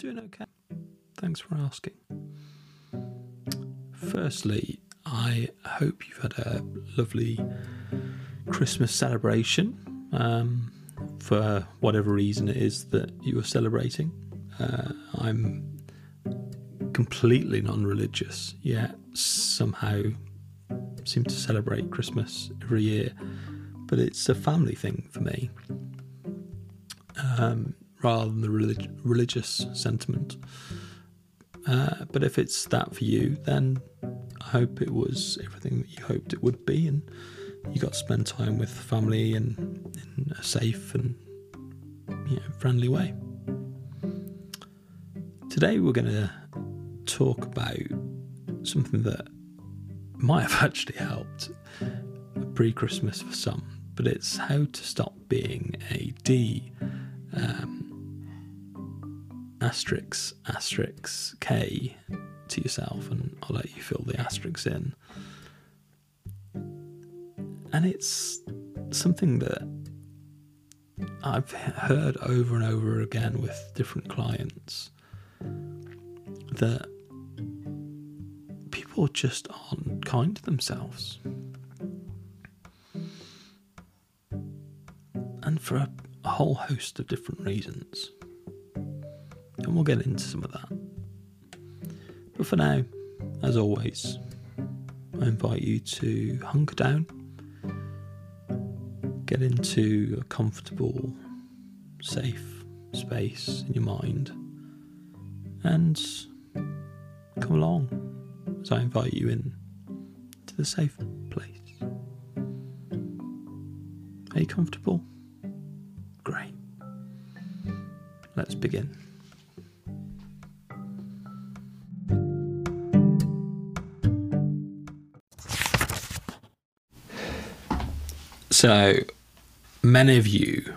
doing okay. Thanks for asking. Firstly, I hope you've had a lovely Christmas celebration um, for whatever reason it is that you are celebrating. Uh, I'm completely non religious, yet somehow seem to celebrate Christmas every year. But it's a family thing for me um, rather than the relig- religious sentiment. Uh, but if it's that for you, then I hope it was everything that you hoped it would be, and you got to spend time with family and in a safe and you know, friendly way. Today, we're going to talk about something that might have actually helped pre Christmas for some, but it's how to stop being a D um, asterisk asterisk K to yourself, and I'll let you fill the asterisks in. And it's something that I've heard over and over again with different clients that people just aren't kind to themselves. And for a, a whole host of different reasons. And we'll get into some of that. But for now, as always, I invite you to hunker down, get into a comfortable, safe space in your mind, and come along as I invite you in to the safe place. Are you comfortable? Great. Let's begin. So, many of you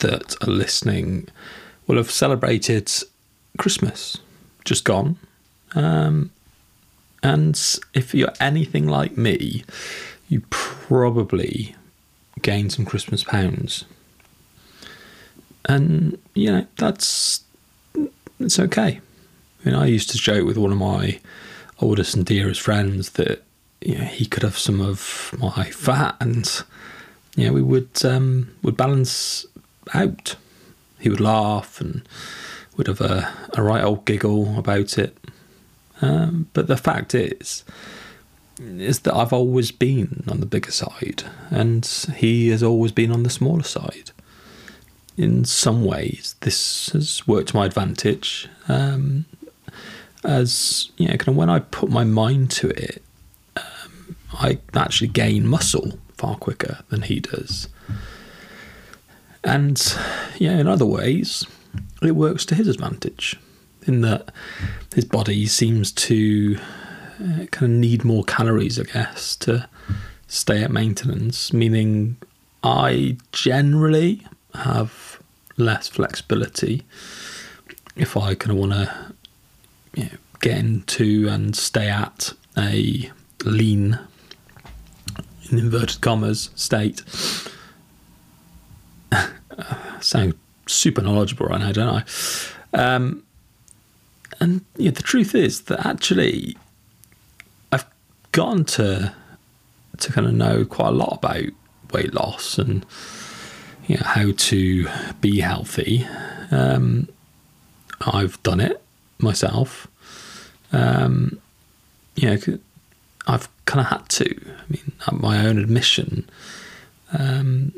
that are listening will have celebrated Christmas just gone. Um, and if you're anything like me, you probably gained some Christmas pounds. And, you know, that's it's okay. I mean, I used to joke with one of my oldest and dearest friends that you know, he could have some of my fat, and you know, we would um, would balance out. He would laugh and would have a, a right old giggle about it. Um, but the fact is, is that I've always been on the bigger side, and he has always been on the smaller side. In some ways, this has worked to my advantage. Um, as you know, kind of when I put my mind to it, I actually gain muscle far quicker than he does. And yeah, in other ways, it works to his advantage in that his body seems to uh, kind of need more calories, I guess, to stay at maintenance, meaning I generally have less flexibility if I kind of want to you know, get into and stay at a lean, in inverted commas, state. sound super knowledgeable right now, don't I? Um, and yeah, the truth is that actually, I've gotten to to kind of know quite a lot about weight loss and you know, how to be healthy. Um, I've done it myself. Um, you know, I've kind of had to. I mean, at my own admission, um,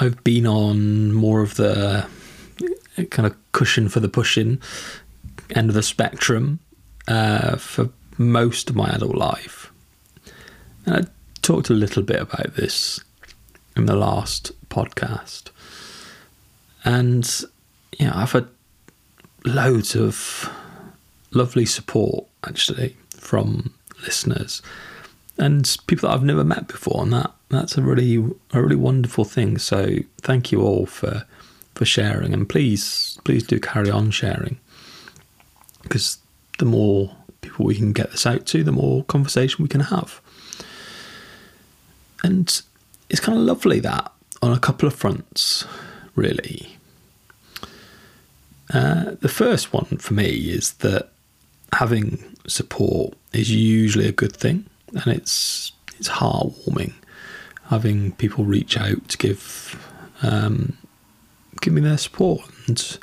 I've been on more of the kind of cushion for the pushing end of the spectrum uh, for most of my adult life. And I talked a little bit about this in the last podcast. And, know, I've had loads of lovely support actually from listeners and people that I've never met before, and that that's a really a really wonderful thing. So thank you all for for sharing, and please please do carry on sharing because the more people we can get this out to, the more conversation we can have. And it's kind of lovely that on a couple of fronts, really. Uh, the first one for me is that having support is usually a good thing, and it's it's heartwarming having people reach out to give um, give me their support, and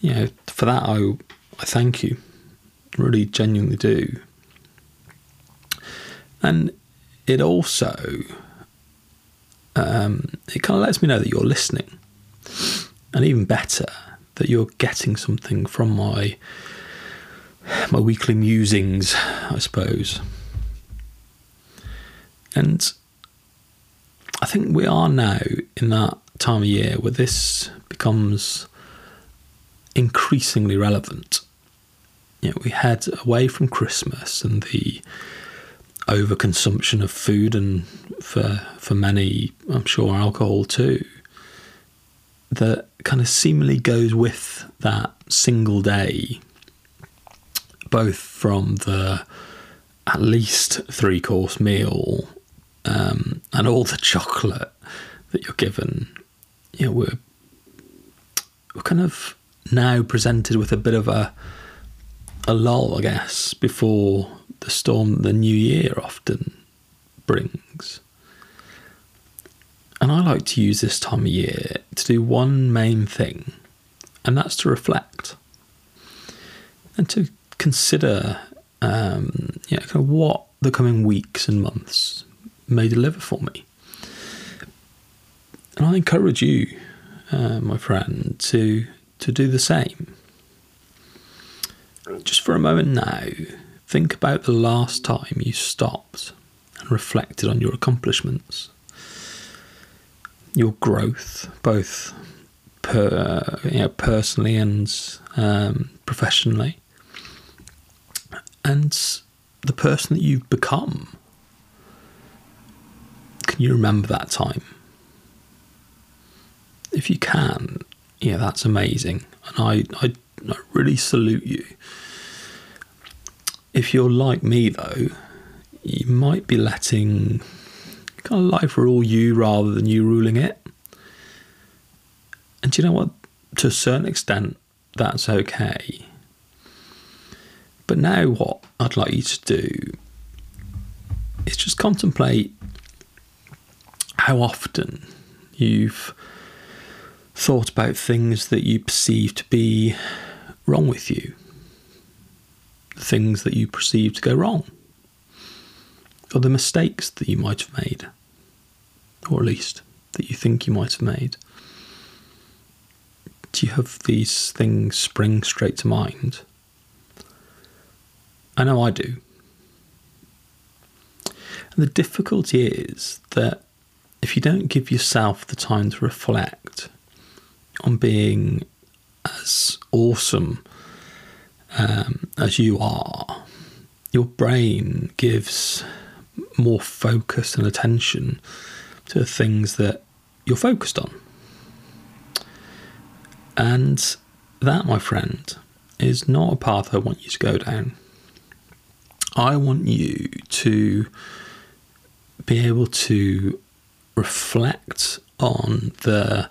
you know for that I I thank you, really genuinely do, and it also um, it kind of lets me know that you're listening, and even better that you're getting something from my my weekly musings, I suppose. And I think we are now in that time of year where this becomes increasingly relevant. You know, we head away from Christmas and the overconsumption of food and for for many, I'm sure alcohol too. That kind of seemingly goes with that single day, both from the at least three course meal um, and all the chocolate that you're given. You know, we're we're kind of now presented with a bit of a a lull, I guess, before the storm the new year often brings. And I like to use this time of year to do one main thing, and that's to reflect and to consider, um, you know, kind of what the coming weeks and months may deliver for me. And I encourage you, uh, my friend, to to do the same. Just for a moment now, think about the last time you stopped and reflected on your accomplishments your growth, both per, you know, personally and um, professionally, and the person that you've become. Can you remember that time? If you can, yeah, that's amazing, and I, I, I really salute you. If you're like me, though, you might be letting kind of life rule you rather than you ruling it. And do you know what? To a certain extent, that's okay. But now, what I'd like you to do is just contemplate how often you've thought about things that you perceive to be wrong with you, things that you perceive to go wrong or the mistakes that you might have made, or at least that you think you might have made? Do you have these things spring straight to mind? I know I do. And the difficulty is that if you don't give yourself the time to reflect on being as awesome um, as you are, your brain gives more focus and attention to the things that you're focused on. And that, my friend, is not a path I want you to go down. I want you to be able to reflect on the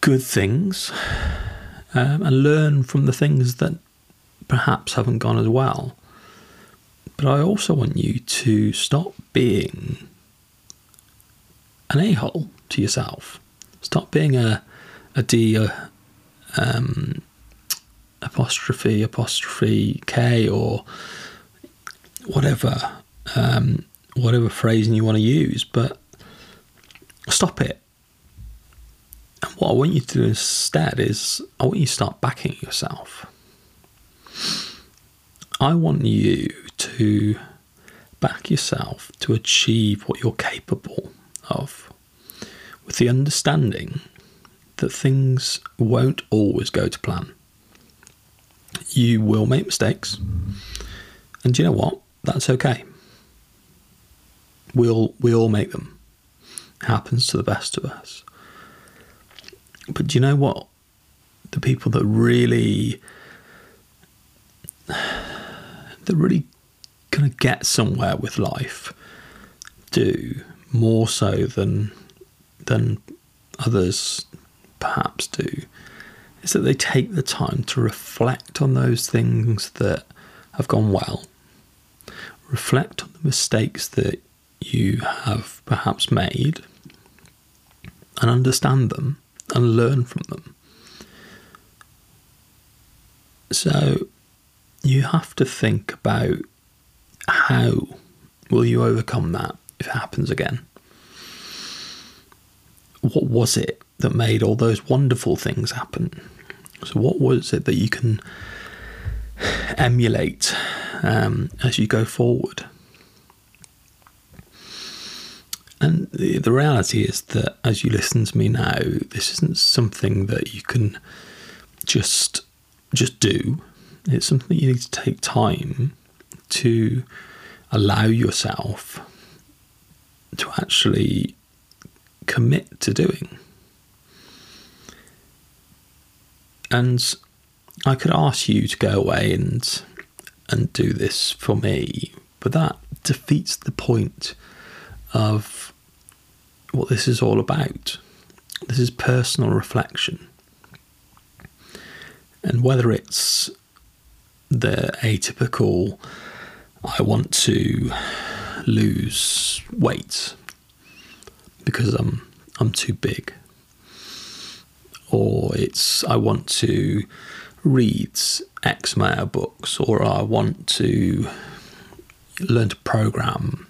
good things um, and learn from the things that perhaps haven't gone as well. But I also want you to stop being an a hole to yourself. Stop being a a D a, um, apostrophe apostrophe K or whatever um, whatever phrasing you want to use, but stop it. And what I want you to do instead is I want you to start backing yourself. I want you to back yourself to achieve what you're capable of with the understanding that things won't always go to plan. You will make mistakes, and you know what? That's okay. We'll we all make them. It happens to the best of us. But do you know what? The people that really that really kind of get somewhere with life do more so than than others perhaps do is that they take the time to reflect on those things that have gone well, reflect on the mistakes that you have perhaps made, and understand them and learn from them. So you have to think about how will you overcome that if it happens again? What was it that made all those wonderful things happen? So, what was it that you can emulate um, as you go forward? And the, the reality is that as you listen to me now, this isn't something that you can just just do. It's something that you need to take time to allow yourself to actually commit to doing. And I could ask you to go away and and do this for me, but that defeats the point of what this is all about. This is personal reflection. And whether it's the atypical, I want to lose weight because I'm I'm too big, or it's I want to read X amount books, or I want to learn to program,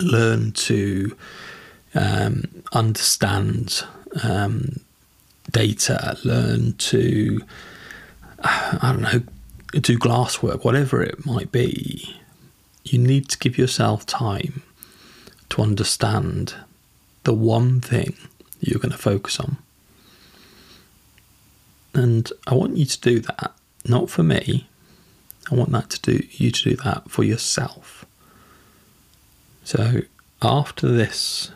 learn to um, understand um, data, learn to, I don't know, do glasswork, whatever it might be, you need to give yourself time to understand the one thing you're going to focus on. And I want you to do that, not for me. I want that to do you to do that for yourself. So after this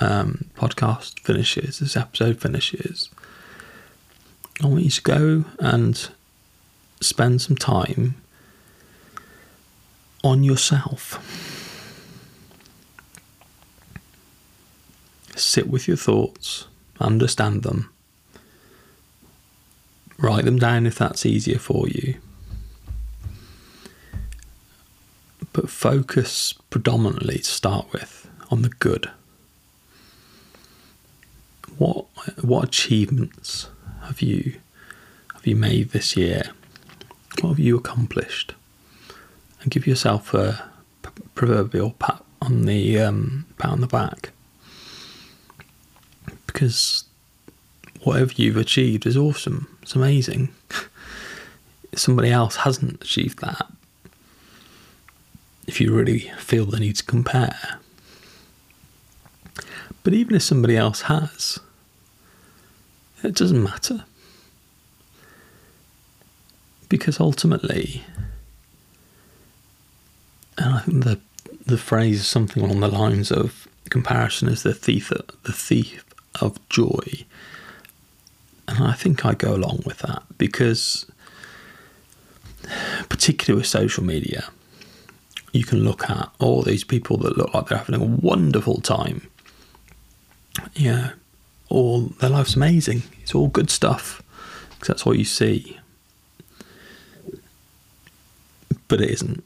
um, podcast finishes, this episode finishes, I want you to go and spend some time on yourself. Sit with your thoughts, understand them, write them down if that's easier for you. But focus predominantly to start with on the good. What what achievements have you have you made this year? What have you accomplished? And give yourself a proverbial pat on the um, pat on the back, because whatever you've achieved is awesome. It's amazing. Somebody else hasn't achieved that. If you really feel the need to compare. But even if somebody else has, it doesn't matter. Because ultimately, and I think the the phrase is something along the lines of comparison is the thief the thief of joy. And I think I go along with that because particularly with social media, you can look at all these people that look like they're having a wonderful time. Yeah, all their life's amazing. It's all good stuff because that's what you see. But it isn't.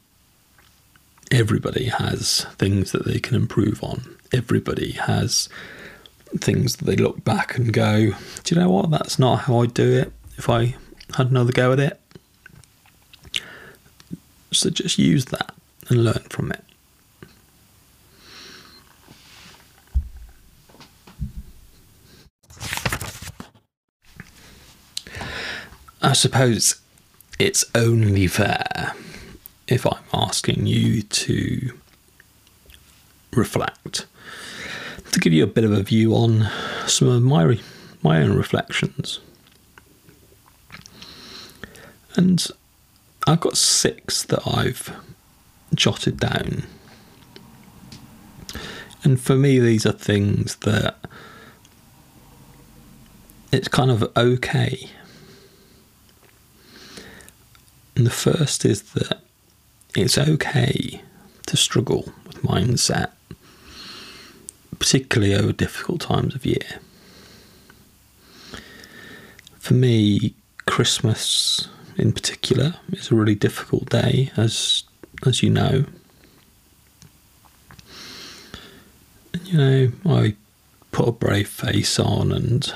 Everybody has things that they can improve on. Everybody has things that they look back and go, do you know what? That's not how I'd do it if I had another go at it. So just use that and learn from it. I suppose it's only fair if I'm asking you to reflect, to give you a bit of a view on some of my my own reflections. And I've got six that I've jotted down. And for me, these are things that it's kind of okay and the first is that it's okay to struggle with mindset, particularly over difficult times of year. for me, Christmas in particular is a really difficult day, as as you know. And, you know, I put a brave face on and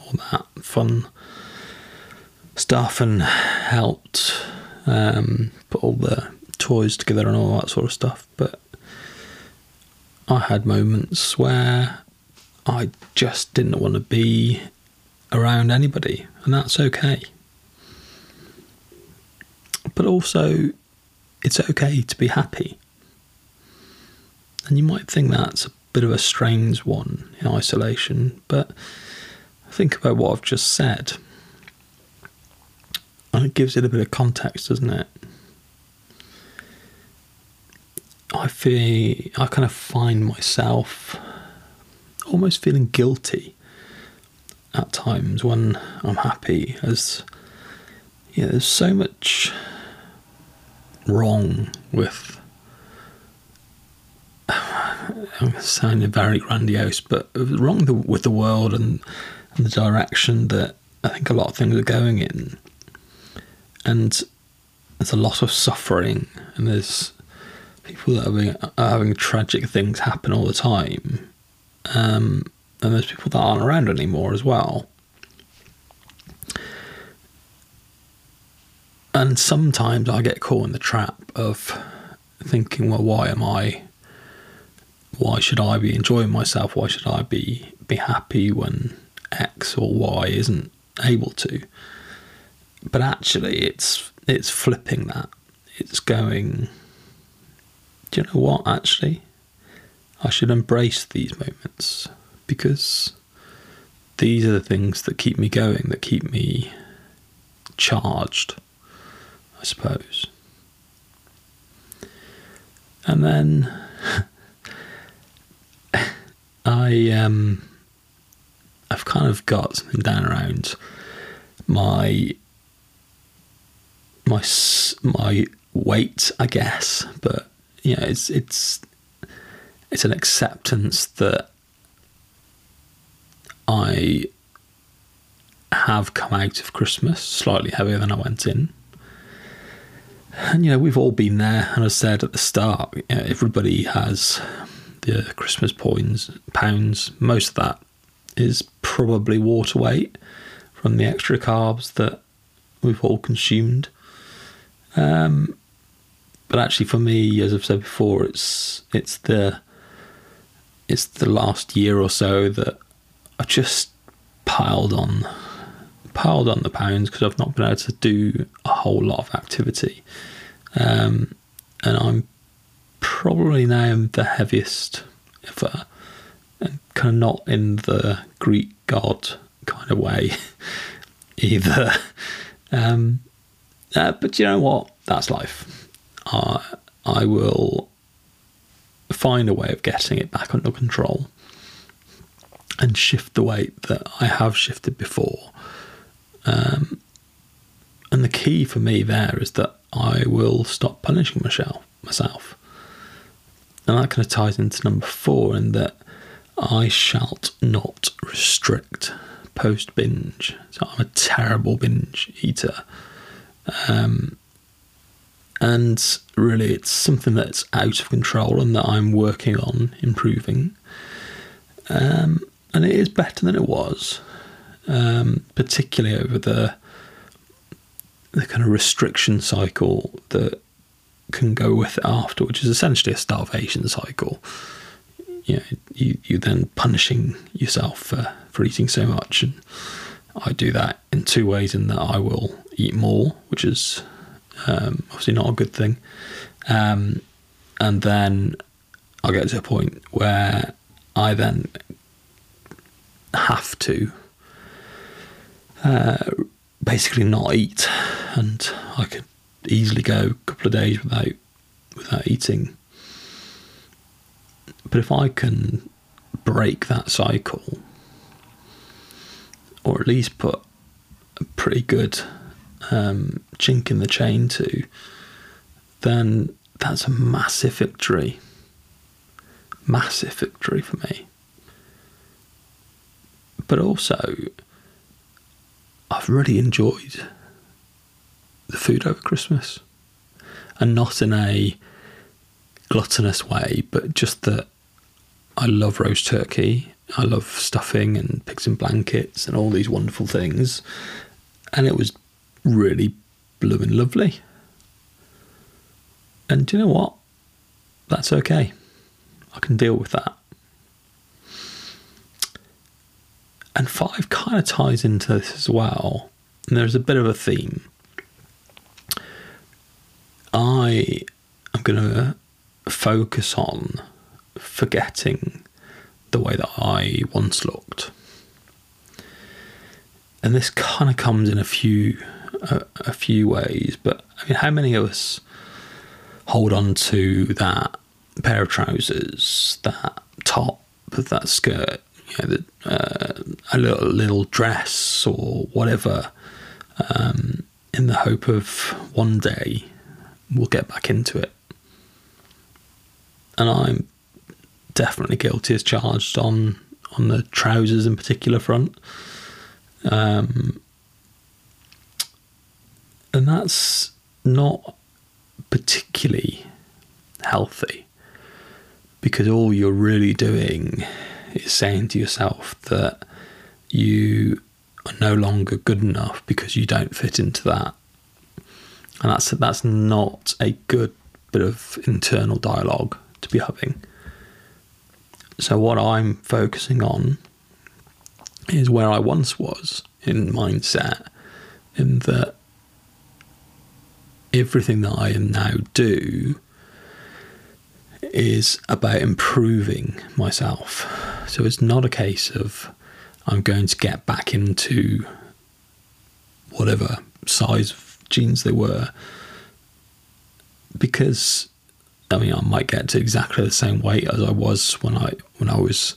all that fun stuff, and helped um, put all the toys together and all that sort of stuff. But I had moments where I just didn't want to be around anybody, and that's okay. But also, it's okay to be happy. And you might think that's a bit of a strange one in isolation, but think about what I've just said. And it gives it a bit of context, doesn't it? I feel I kind of find myself almost feeling guilty at times when I'm happy, as yeah, there's so much wrong with. I'm sounding very grandiose, but wrong with the world and, and the direction that I think a lot of things are going in. And there's a lot of suffering, and there's people that are having, are having tragic things happen all the time. Um, and there's people that aren't around anymore as well. And sometimes I get caught in the trap of thinking, well, why am I? Why should I be enjoying myself? Why should I be be happy when X or Y isn't able to? But actually, it's it's flipping that. It's going. Do you know what? Actually, I should embrace these moments because these are the things that keep me going, that keep me charged, I suppose. And then I um I've kind of got something down around my my my weight, I guess, but you know, it's it's it's an acceptance that I have come out of Christmas slightly heavier than I went in. And you know, we've all been there, and I said at the start, you know, everybody has the Christmas points, pounds. Most of that is probably water weight from the extra carbs that we've all consumed. Um, but actually, for me, as I've said before, it's it's the it's the last year or so that I've just piled on piled on the pounds because I've not been able to do a whole lot of activity. Um, and I'm probably now the heaviest ever, and kind of not in the Greek god kind of way either. Um, uh, but you know what? That's life. Uh, I will find a way of getting it back under control and shift the weight that I have shifted before. Um, and the key for me there is that I will stop punishing myself. Myself, and that kind of ties into number four, in that I shall not restrict post binge. So I'm a terrible binge eater. Um, and really, it's something that's out of control and that I'm working on improving. Um, and it is better than it was, um, particularly over the the kind of restriction cycle that can go with it after, which is essentially a starvation cycle. You know, you you then punishing yourself for, for eating so much, and I do that in two ways. In that I will eat more, which is um, obviously not a good thing, um, and then I'll get to a point where I then have to uh, basically not eat, and I could easily go a couple of days without without eating. But if I can break that cycle, or at least put a pretty good um, chink in the chain to, then that's a massive victory. Massive victory for me but also I've really enjoyed the food over Christmas, and not in a gluttonous way, but just that I love roast turkey. I love stuffing and pigs in blankets and all these wonderful things, and it was really blooming lovely. And do you know what? That's okay. I can deal with that. And five kind of ties into this as well. And there's a bit of a theme. I am going to focus on forgetting the way that I once looked. And this kind of comes in a few a, a few ways, but I mean, how many of us hold on to that pair of trousers, that top, that skirt, you know, the, uh, a little little dress or whatever, um, in the hope of one day we'll get back into it. And I'm definitely guilty as charged on on the trousers in particular front. Um, and that's not particularly healthy because all you're really doing is saying to yourself that you are no longer good enough because you don't fit into that. And that's that's not a good bit of internal dialogue to be having. So what I'm focusing on is where I once was in mindset in that everything that I am now do is about improving myself. So it's not a case of I'm going to get back into whatever size of jeans they were because I mean I might get to exactly the same weight as I was when I when I was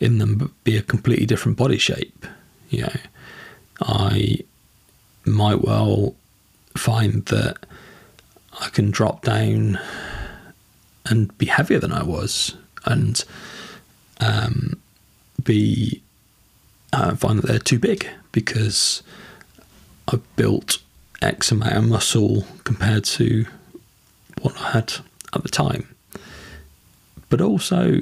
in them but be a completely different body shape. You know, I might well find that I can drop down and be heavier than I was and um, be uh, find that they're too big because I've built X amount of muscle compared to what I had at the time. But also,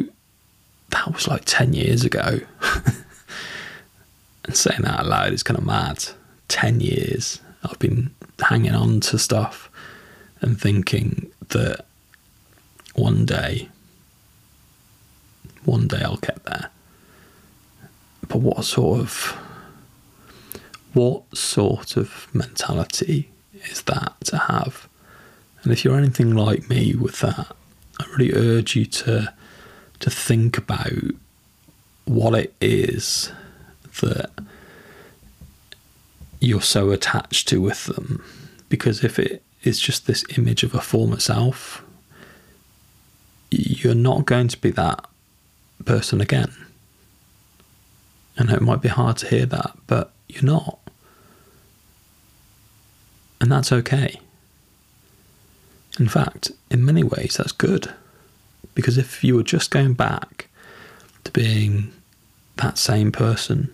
that was like 10 years ago. and saying that out loud is kind of mad. 10 years I've been hanging on to stuff and thinking that one day, one day I'll get there. But what sort of what sort of mentality is that to have? And if you're anything like me with that, I really urge you to to think about what it is that you're so attached to with them. Because if it is just this image of a former self, you're not going to be that person again. And it might be hard to hear that, but you're not. And that's okay. In fact, in many ways, that's good. Because if you were just going back to being that same person,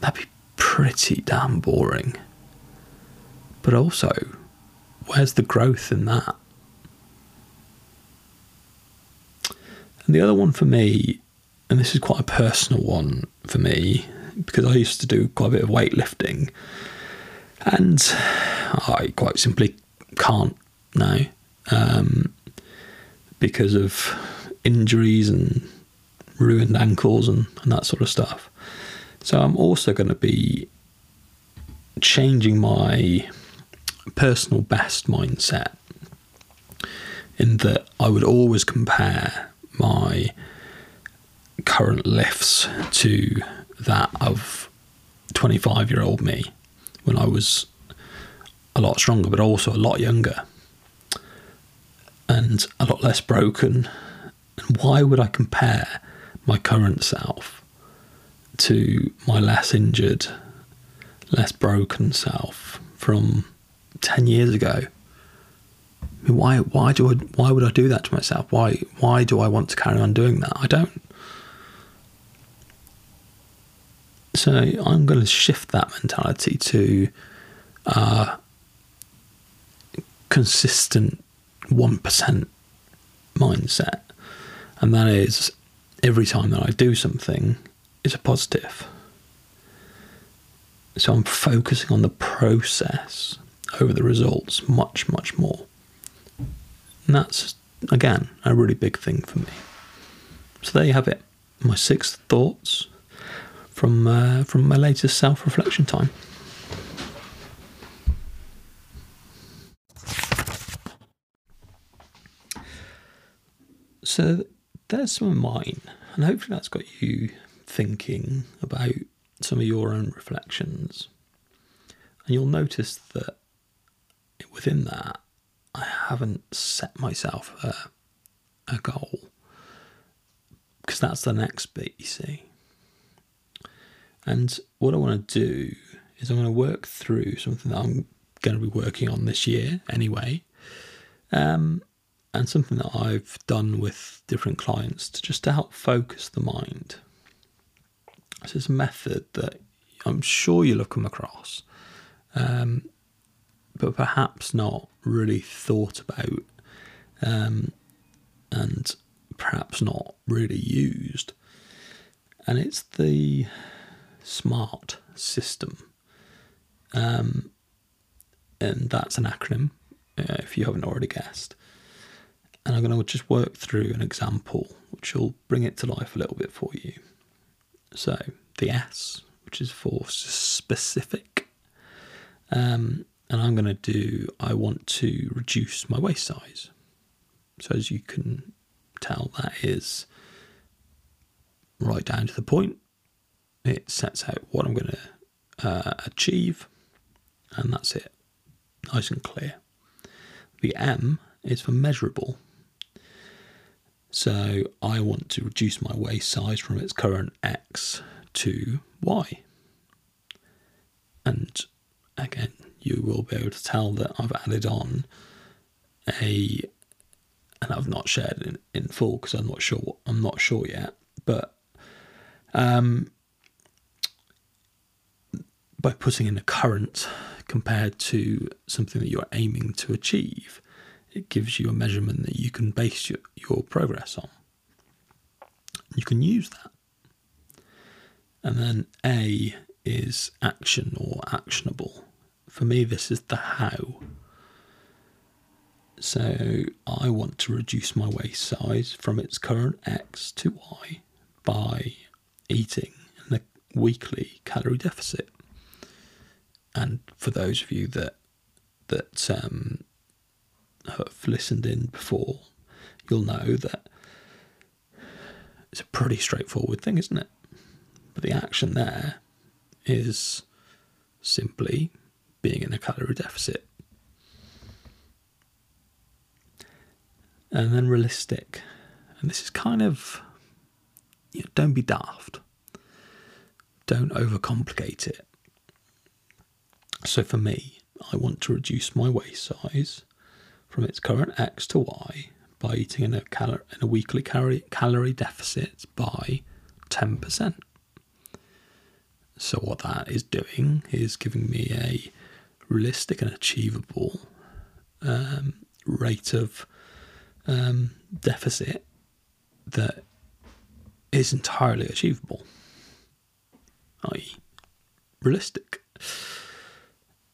that'd be pretty damn boring. But also, where's the growth in that? And the other one for me, and this is quite a personal one for me, because I used to do quite a bit of weightlifting, and I quite simply can't now um, because of injuries and ruined ankles and, and that sort of stuff. So I'm also going to be changing my personal best mindset in that I would always compare my current lifts to that of 25 year old me when I was a lot stronger, but also a lot younger and a lot less broken. And why would I compare my current self to my less injured, less broken self from 10 years ago? mean, why why do I why would I do that to myself? Why why do I want to carry on doing that? I don't. So I'm going to shift that mentality to uh, consistent 1% mindset. And that is every time that I do something is a positive. So I'm focusing on the process over the results much, much more. And that's, again, a really big thing for me. So there you have it. My six thoughts from uh, from my latest self reflection time. So there's some of mine, and hopefully that's got you thinking about some of your own reflections. And you'll notice that within that, I haven't set myself a, a goal because that's the next bit, you see. And what I want to do is I'm going to work through something that I'm going to be working on this year anyway. Um, and something that I've done with different clients to just to help focus the mind. This is a method that I'm sure you'll have come across, um, but perhaps not really thought about, um, and perhaps not really used. And it's the SMART system. Um, and that's an acronym, uh, if you haven't already guessed and I'm going to just work through an example which will bring it to life a little bit for you. So, the S, which is for specific, um, and I'm going to do I want to reduce my waist size. So, as you can tell, that is right down to the point. It sets out what I'm going to uh, achieve, and that's it. Nice and clear. The M is for measurable. So I want to reduce my waist size from its current X to Y. And again, you will be able to tell that I've added on a, and I've not shared in, in full because I'm not sure. I'm not sure yet, but um, by putting in a current compared to something that you're aiming to achieve, it gives you a measurement that you can base your, your progress on. You can use that. And then A is action or actionable. For me, this is the how. So I want to reduce my waist size from its current X to Y by eating in a weekly calorie deficit. And for those of you that that um, have listened in before, you'll know that it's a pretty straightforward thing, isn't it? But the action there is simply being in a calorie deficit. And then realistic. And this is kind of, you know, don't be daft. Don't overcomplicate it. So for me, I want to reduce my waist size from its current X to Y by eating in a, cal- in a weekly calorie, calorie deficit by 10%. So, what that is doing is giving me a realistic and achievable um, rate of um, deficit that is entirely achievable, i.e., realistic.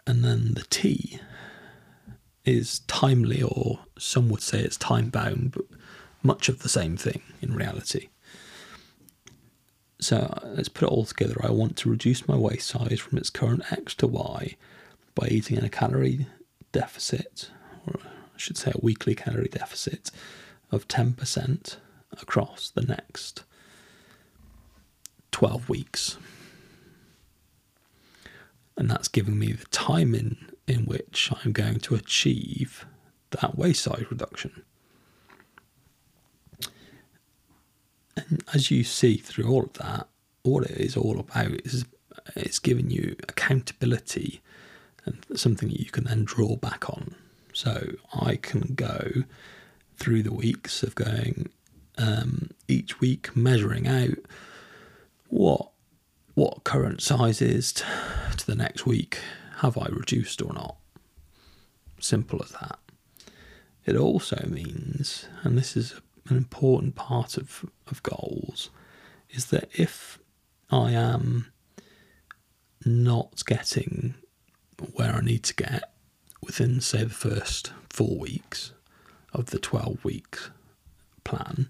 And then the T is timely, or some would say it's time bound, but much of the same thing in reality. So let's put it all together. I want to reduce my waist size from its current X to Y by eating in a calorie deficit, or I should say a weekly calorie deficit of 10% across the next 12 weeks. And that's giving me the time in which I'm going to achieve that waist size reduction. And as you see through all of that, what it is all about is it's giving you accountability and something that you can then draw back on. So I can go through the weeks of going um, each week measuring out what what current size is t- to the next week. Have I reduced or not? Simple as that. It also means, and this is an important part of, of goals, is that if I am not getting need to get within, say, the first four weeks of the 12 weeks plan,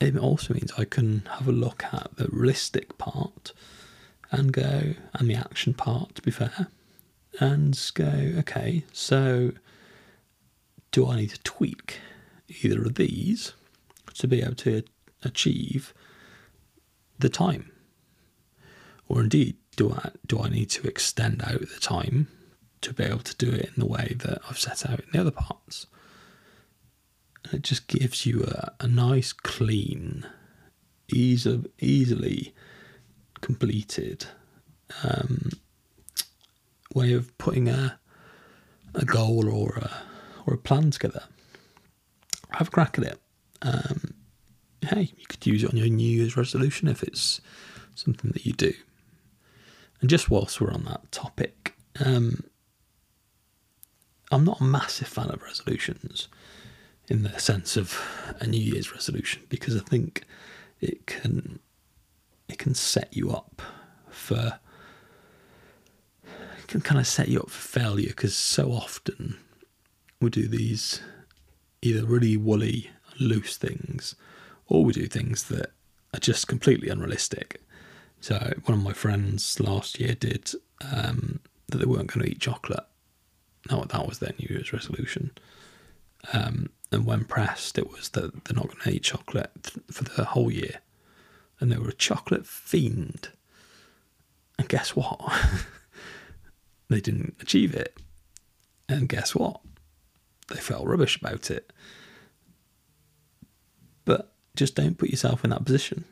it also means I can have a look at the realistic part and go, and the action part, to be fair, and go, okay, so do I need to tweak either of these to be able to achieve the time? Or indeed, do I do I need to extend out the time to be able to do it in the way that I've set out in the other parts? And it just gives you a, a nice, clean, easy, easily completed um, way of putting a a goal or a or a plan together. Have a crack at it. Um, hey, you could use it on your New Year's resolution if it's something that you do. And just whilst we're on that topic, um, I'm not a massive fan of resolutions in the sense of a New Year's resolution because I think it can it can set you up for it can kind of set you up for failure because so often we do these either really woolly loose things or we do things that are just completely unrealistic so one of my friends last year did um, that they weren't going to eat chocolate no that was their new year's resolution um, and when pressed, it was that they're not going to eat chocolate for the whole year. And they were a chocolate fiend. And guess what? they didn't achieve it. And guess what? They felt rubbish about it. But just don't put yourself in that position.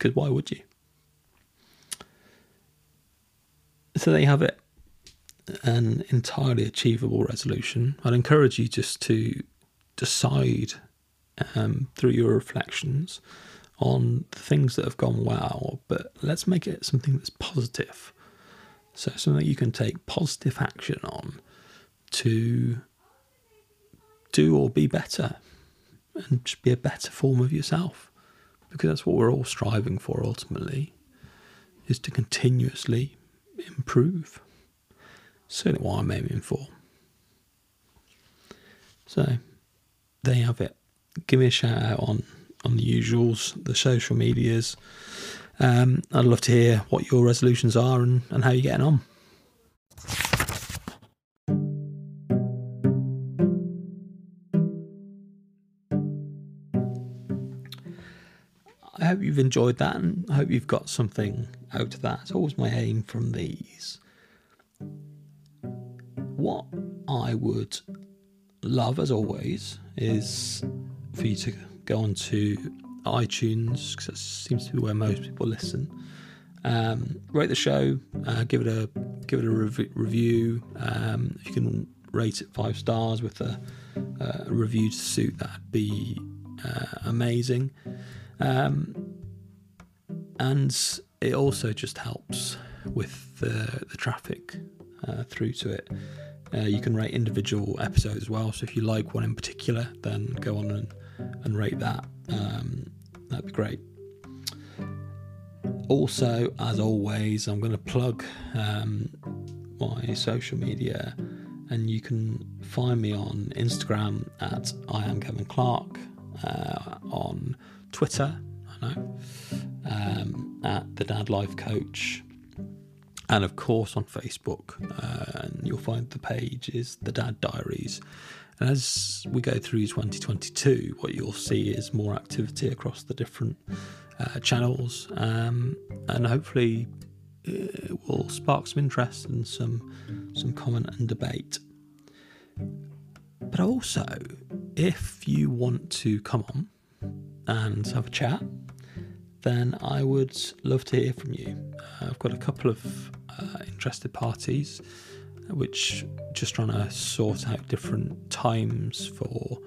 Because why would you? So there you have it an entirely achievable resolution. I'd encourage you just to decide um, through your reflections on things that have gone well, but let's make it something that's positive. So, something you can take positive action on to do or be better and just be a better form of yourself. Because that's what we're all striving for ultimately, is to continuously improve certainly what I'm aiming for. So there you have it. Give me a shout out on on the usuals, the social medias. Um, I'd love to hear what your resolutions are and, and how you're getting on. You've enjoyed that and I hope you've got something out of that. It's always my aim from these what I would love, as always, is for you to go on to iTunes because that seems to be where most people listen. Um, rate the show, uh, give it a give it a rev- review. Um, if you can rate it five stars with a, uh, a review to suit, that'd be uh, amazing. Um, and it also just helps with the the traffic uh, through to it. Uh, you can rate individual episodes as well. So if you like one in particular, then go on and, and rate that. Um, that'd be great. Also, as always, I'm going to plug um, my social media, and you can find me on Instagram at I am Gavin Clarke, uh, on Twitter, I know, um, at the Dad Life Coach, and of course on Facebook. Uh, and you'll find the page is the Dad Diaries. And as we go through 2022, what you'll see is more activity across the different uh, channels, um, and hopefully it will spark some interest and some some comment and debate. But also, if you want to come on and have a chat, then I would love to hear from you. Uh, I've got a couple of uh, interested parties, which just trying to sort out different times for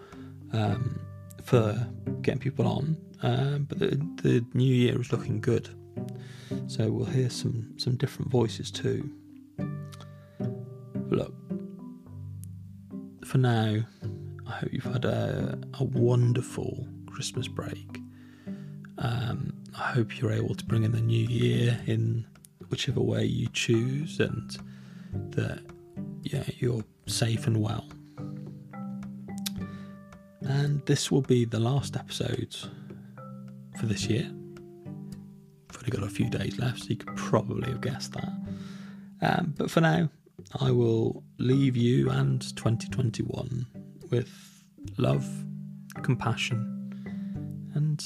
um, for getting people on. um, but the, the new year is looking good. So we'll hear some some different voices too. But look, for now, I hope you've had a, a wonderful Christmas break. Um, I hope you're able to bring in the new year in whichever way you choose, and that yeah you're safe and well. And this will be the last episode for this year. I've only got a few days left, so you could probably have guessed that. Um, but for now, I will leave you and 2021 with love, compassion, and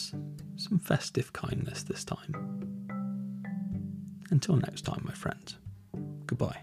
some festive kindness this time. Until next time, my friend, goodbye.